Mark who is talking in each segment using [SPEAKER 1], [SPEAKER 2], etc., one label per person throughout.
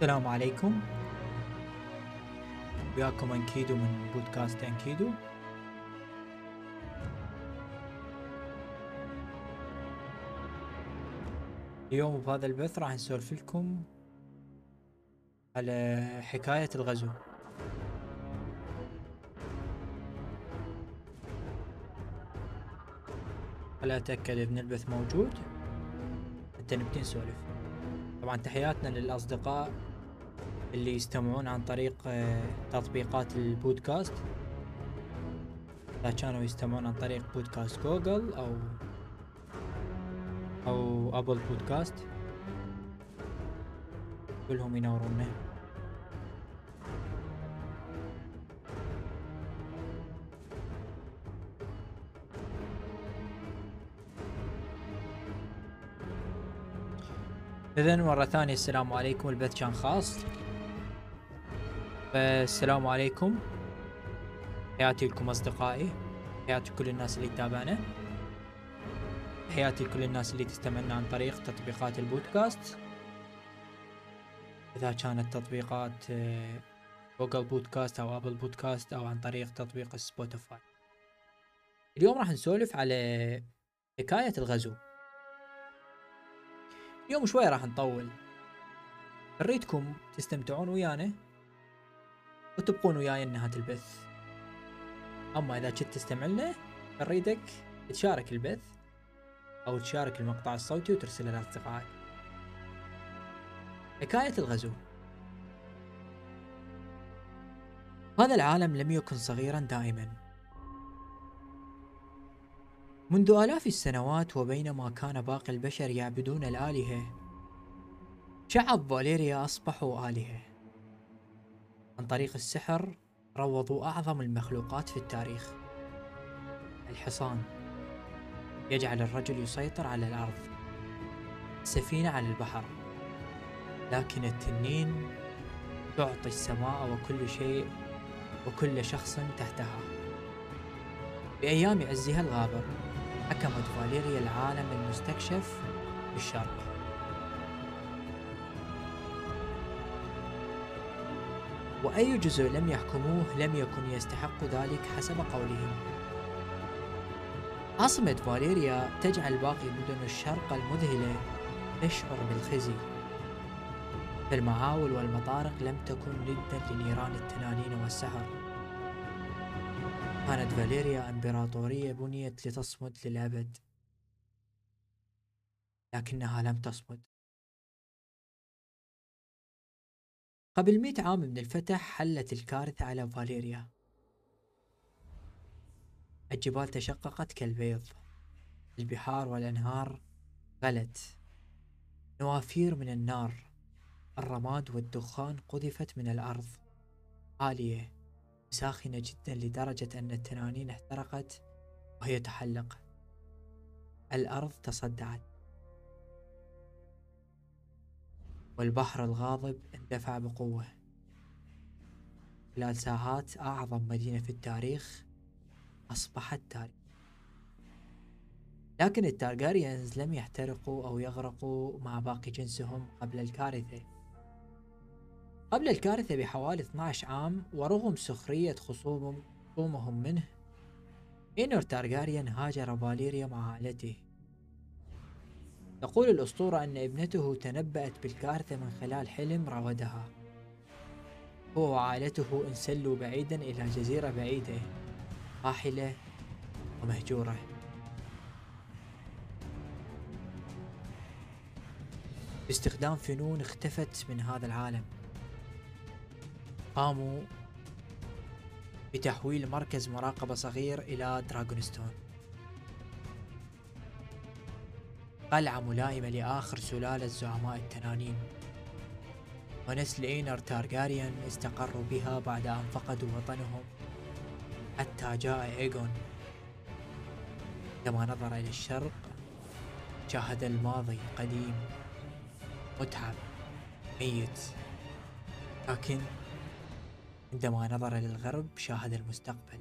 [SPEAKER 1] السلام عليكم. وياكم أنكيدو من بودكاست أنكيدو. اليوم بهذا البث راح نسولف لكم على حكاية الغزو. خل أتأكد إن البث موجود؟ حتى نبدي نسولف. طبعا تحياتنا للأصدقاء اللي يستمعون عن طريق آه، تطبيقات البودكاست. إذا كانوا يستمعون عن طريق بودكاست جوجل أو أو أبل بودكاست كلهم ينورونا إذا مرة ثانية السلام عليكم. البث كان خاص. فالسلام عليكم. حياتي لكم أصدقائي. حياتي كل الناس اللي تتابعنا. حياتي لكل الناس اللي تستمعنا عن طريق تطبيقات البودكاست. إذا كانت تطبيقات آه، Google Podcast أو Apple Podcast أو عن طريق تطبيق Spotify اليوم راح نسولف على حكاية الغزو. اليوم شوي راح نطول. نريدكم تستمتعون ويانا. وتبقون وياي نهاية البث. أما إذا كنت تستمع لنا نريدك تشارك البث أو تشارك المقطع الصوتي وترسله لأصدقائك. حكاية الغزو. هذا العالم لم يكن صغيرا دائما. منذ آلاف السنوات وبينما كان باقي البشر يعبدون الآلهة شعب فاليريا أصبحوا آلهة. عن طريق السحر روضوا أعظم المخلوقات في التاريخ. الحصان يجعل الرجل يسيطر على الأرض السفينة على البحر لكن التنين تعطي السماء وكل شيء وكل شخص تحتها. بأيام عزها الغابر حكمت فاليريا العالم المستكشف في وأي جزء لم يحكموه لم يكن يستحق ذلك حسب قولهم. عاصمة فاليريا تجعل باقي مدن الشرق المذهلة تشعر بالخزي. فالمعاول والمطارق لم تكن ندا لنيران التنانين والسحر. كانت فاليريا إمبراطورية بنيت لتصمد للأبد لكنها لم تصمد. قبل مئة عام من الفتح حلت الكارثة على فاليريا. الجبال تشققت كالبيض. البحار والأنهار غلت. نوافير من النار. الرماد والدخان قذفت من الأرض. عالية ساخنة جدا لدرجة أن التنانين احترقت وهي تحلق. الأرض تصدعت. والبحر الغاضب اندفع بقوة. خلال ساعات أعظم مدينة في التاريخ أصبحت تاريخ. لكن التارجاريانز لم يحترقوا أو يغرقوا مع باقي جنسهم قبل الكارثة. قبل الكارثة بحوالي 12 عام ورغم سخرية خصومهم منه إينور تارجاريان هاجر فاليريا مع عائلته تقول الأسطورة أن ابنته تنبأت بالكارثة من خلال حلم راودها. هو وعائلته انسلوا بعيدا إلى جزيرة بعيدة راحلة ومهجورة. باستخدام فنون اختفت من هذا العالم. قاموا بتحويل مركز مراقبة صغير إلى دراغونستون. قلعة ملائمة لآخر سلالة زعماء التنانين. ونسل إينر تارجاريان استقروا بها بعد أن فقدوا وطنهم. حتى جاء إيغون. عندما نظر إلى الشرق شاهد الماضي قديم. متعب. ميت. لكن عندما نظر للغرب شاهد المستقبل.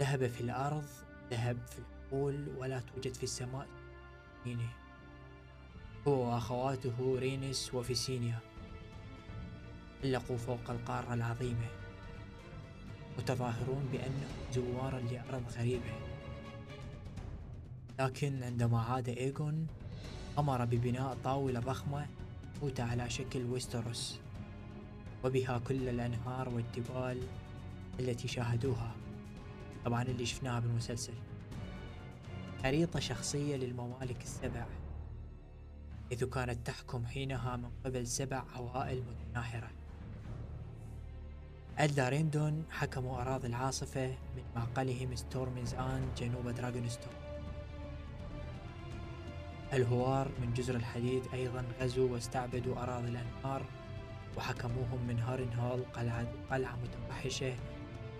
[SPEAKER 1] ذهب في الأرض ذهب في العقول ولا توجد في السماء هو وأخواته رينيس وفيسينيا. علقوا فوق القارة العظيمة متظاهرون بأنهم زوارا لأرض غريبة. لكن عندما عاد إيغون أمر ببناء طاولة ضخمة منحوتة على شكل ويستروس وبها كل الأنهار والجبال التي شاهدوها. طبعا اللي شفناها بالمسلسل. خريطة شخصية للممالك السبع حيث كانت تحكم حينها من قبل سبع عوائل متناحرة الدوراندون حكموا أراضي العاصفة من معقلهم ستورمز إند جنوب دراغونستون. الهوار من جزر الحديد أيضا غزوا واستعبدوا أراضي الأنهار وحكموهم من هارن هول قلعة, قلعة متوحشة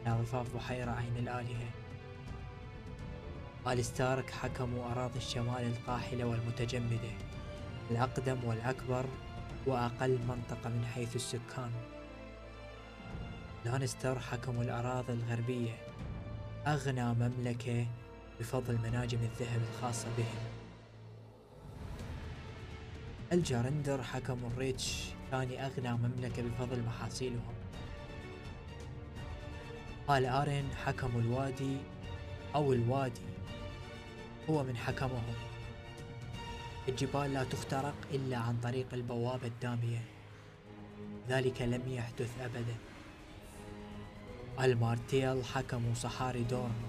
[SPEAKER 1] على ضفاف بحيرة عين الآلهة. آل ستارك حكموا أراضي الشمال القاحلة والمتجمدة الأقدم والأكبر وأقل منطقة من حيث السكان. لانستر حكموا الأراضي الغربية أغنى مملكة بفضل مناجم الذهب الخاصة بهم. الجارندر حكموا الريتش ثاني أغنى مملكة بفضل محاصيلهم. آل آرين حكموا الوادي أو الوادي. هو من حكمهم. الجبال لا تخترق إلا عن طريق البوابة الدامية. ذلك لم يحدث أبدا. المارتيل حكموا صحاري دورن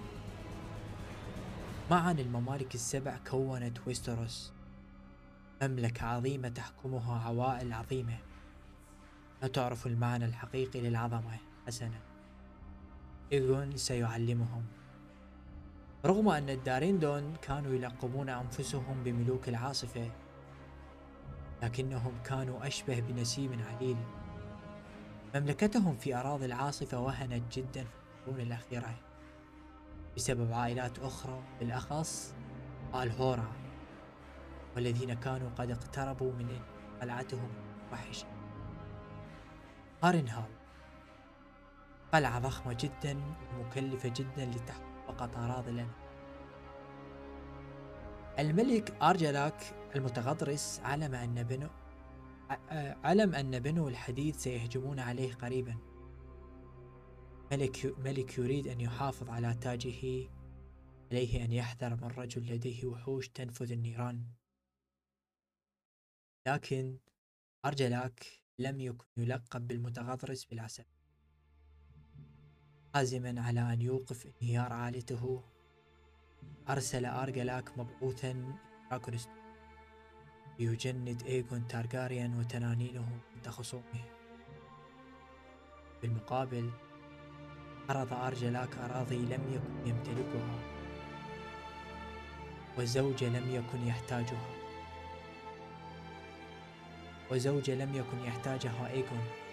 [SPEAKER 1] معا الممالك السبع كونت ويستروس. مملكة عظيمة تحكمها عوائل عظيمة. لا تعرف المعنى الحقيقي للعظمة حسنا. إيغون سيعلمهم. رغم أن الداريندون كانوا يلقبون أنفسهم بملوك العاصفة لكنهم كانوا أشبه بنسيم عليل. مملكتهم في أراضي العاصفة وهنت جدا في القرون الأخيرة بسبب عائلات أخرى بالأخص آل هورا والذين كانوا قد اقتربوا من قلعتهم وحشة هارنهال قلعة ضخمة جدا ومكلفة جدا لتحقيق فقط أراضي لنا. الملك أرجلاك المتغطرس علم أن بنو علم أن بنو الحديد سيهجمون عليه قريبا. ملك ملك يريد أن يحافظ على تاجه عليه أن يحذر من رجل لديه وحوش تنفث النيران. لكن أرجلاك لم يكن يلقب بالمتغطرس بالعسل. عازما على أن يوقف انهيار عائلته. أرسل أرجلاك مبعوثا لدراغونستون ليجند إيغون تارجاريان وتنانينه ضد خصومه. بالمقابل عرض أرجلاك أراضي لم يكن يمتلكها وزوجة لم يكن يحتاجها. وزوجة لم يكن يحتاجها إيغون.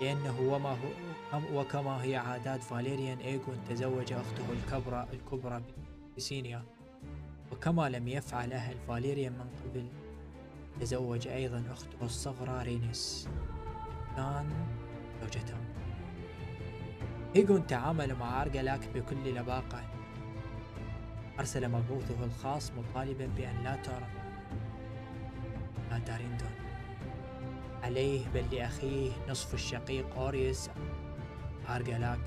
[SPEAKER 1] لأنه وما هو وكما هي عادات فاليريان إيغون تزوج أخته الكبرى الكبرى فيسينيا. وكما لم يفعل أهل فاليريان من قبل تزوج أيضا أخته الصغرى رينيس. كان زوجته. إيغون تعامل مع أرجلاك بكل لباقة. أرسل مبعوثه الخاص مطالبا بأن لا تعرف لا داريندون عليه بل لأخيه نصف الشقيق أوريوس أرجلاك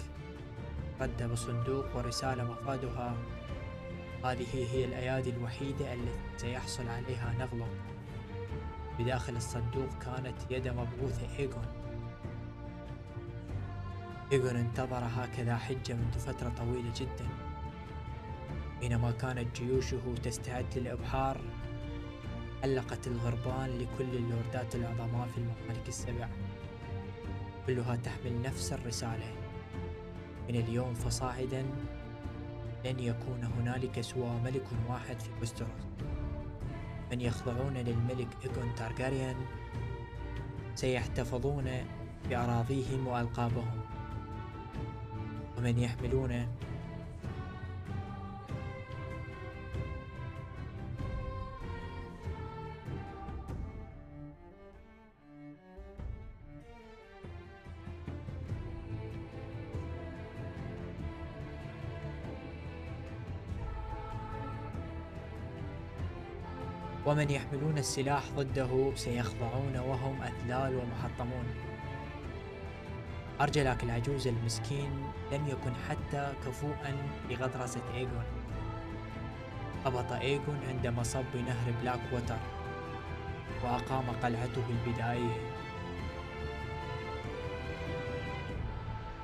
[SPEAKER 1] رد بصندوق ورسالة مفادها. هذه هي الأيادي الوحيدة التي سيحصل عليها نغلو بداخل الصندوق كانت يد مبعوث إيغون. إيغون انتظر هكذا حجة منذ فترة طويلة جدا. بينما كانت جيوشه تستعد للإبحار علقت الغربان لكل اللوردات العظماء في الممالك السبع. كلها تحمل نفس الرسالة. من اليوم فصاعدا لن يكون هنالك سوى ملك واحد في وستروس. من يخضعون للملك إيغون تارجاريان سيحتفظون بأراضيهم وألقابهم. ومن يحملون ومن يحملون السلاح ضده سيخضعون وهم أذلال ومحطمون. أرجلاك العجوز المسكين لم يكن حتى كفوءا لغطرسة إيغون. هبط إيغون عند مصب نهر بلاك ووتر وأقام قلعته البدائية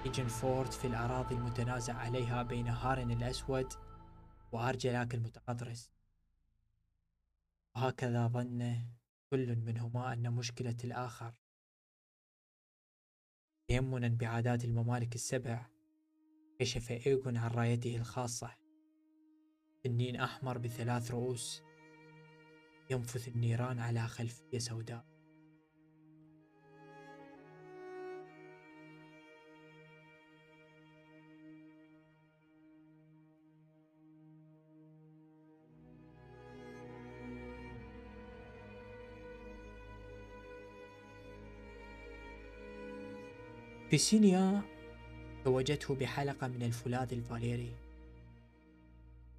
[SPEAKER 1] إيغون فورت في الأراضي المتنازع عليها بين هارن الأسود وأرجلاك المتقطرس وهكذا ظن كل منهما أن مشكلة الآخر تيمنا بعادات الممالك السبع كشف إيغون عن رايته الخاصة. تنين أحمر بثلاث رؤوس ينفث النيران على خلفية سوداء. فيسينيا توجته بحلقة من الفولاذ الفاليري.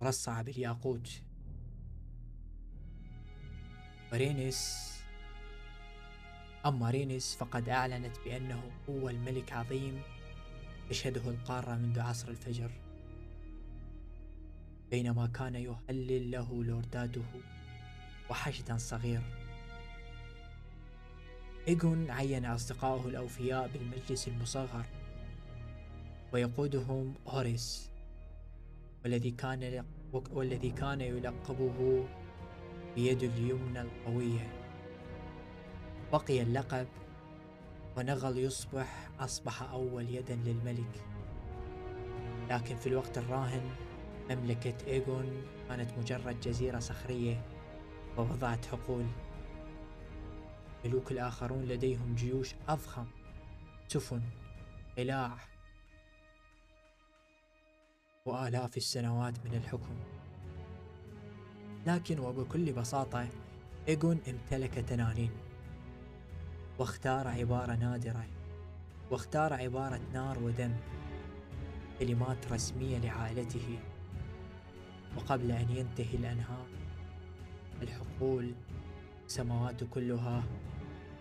[SPEAKER 1] مرصعة بالياقوت. ورينيس أما رينيس فقد أعلنت بأنه هو الملك عظيم تشهده القارة منذ عصر الفجر. بينما كان يهلل له لورداته وحشد صغير. إيغون عين أصدقائه الأوفياء بالمجلس المصغر ويقودهم أوريس والذي كان والذي كان يلقبه بيد اليمنى القوية. بقي اللقب ونغل يصبح أصبح أول يدا للملك. لكن في الوقت الراهن مملكة إيغون كانت مجرد جزيرة صخرية ووضعت حقول. الملوك الآخرون لديهم جيوش أضخم. سفن قلاع وآلاف السنوات من الحكم. لكن وبكل بساطة إيغون امتلك تنانين واختار عبارة نادرة واختار عبارة نار ودم كلمات رسمية لعائلته. وقبل أن ينتهي الأنهار الحقول السماوات كلها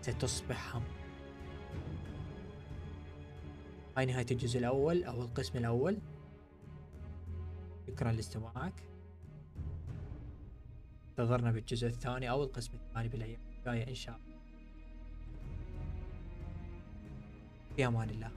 [SPEAKER 1] ستصبح هم هاي نهاية الجزء الأول أو القسم الأول. شكرا لاستماعك. انتظرنا بالجزء الثاني أو القسم الثاني بالأيام الجاية إن شاء الله. في أمان الله.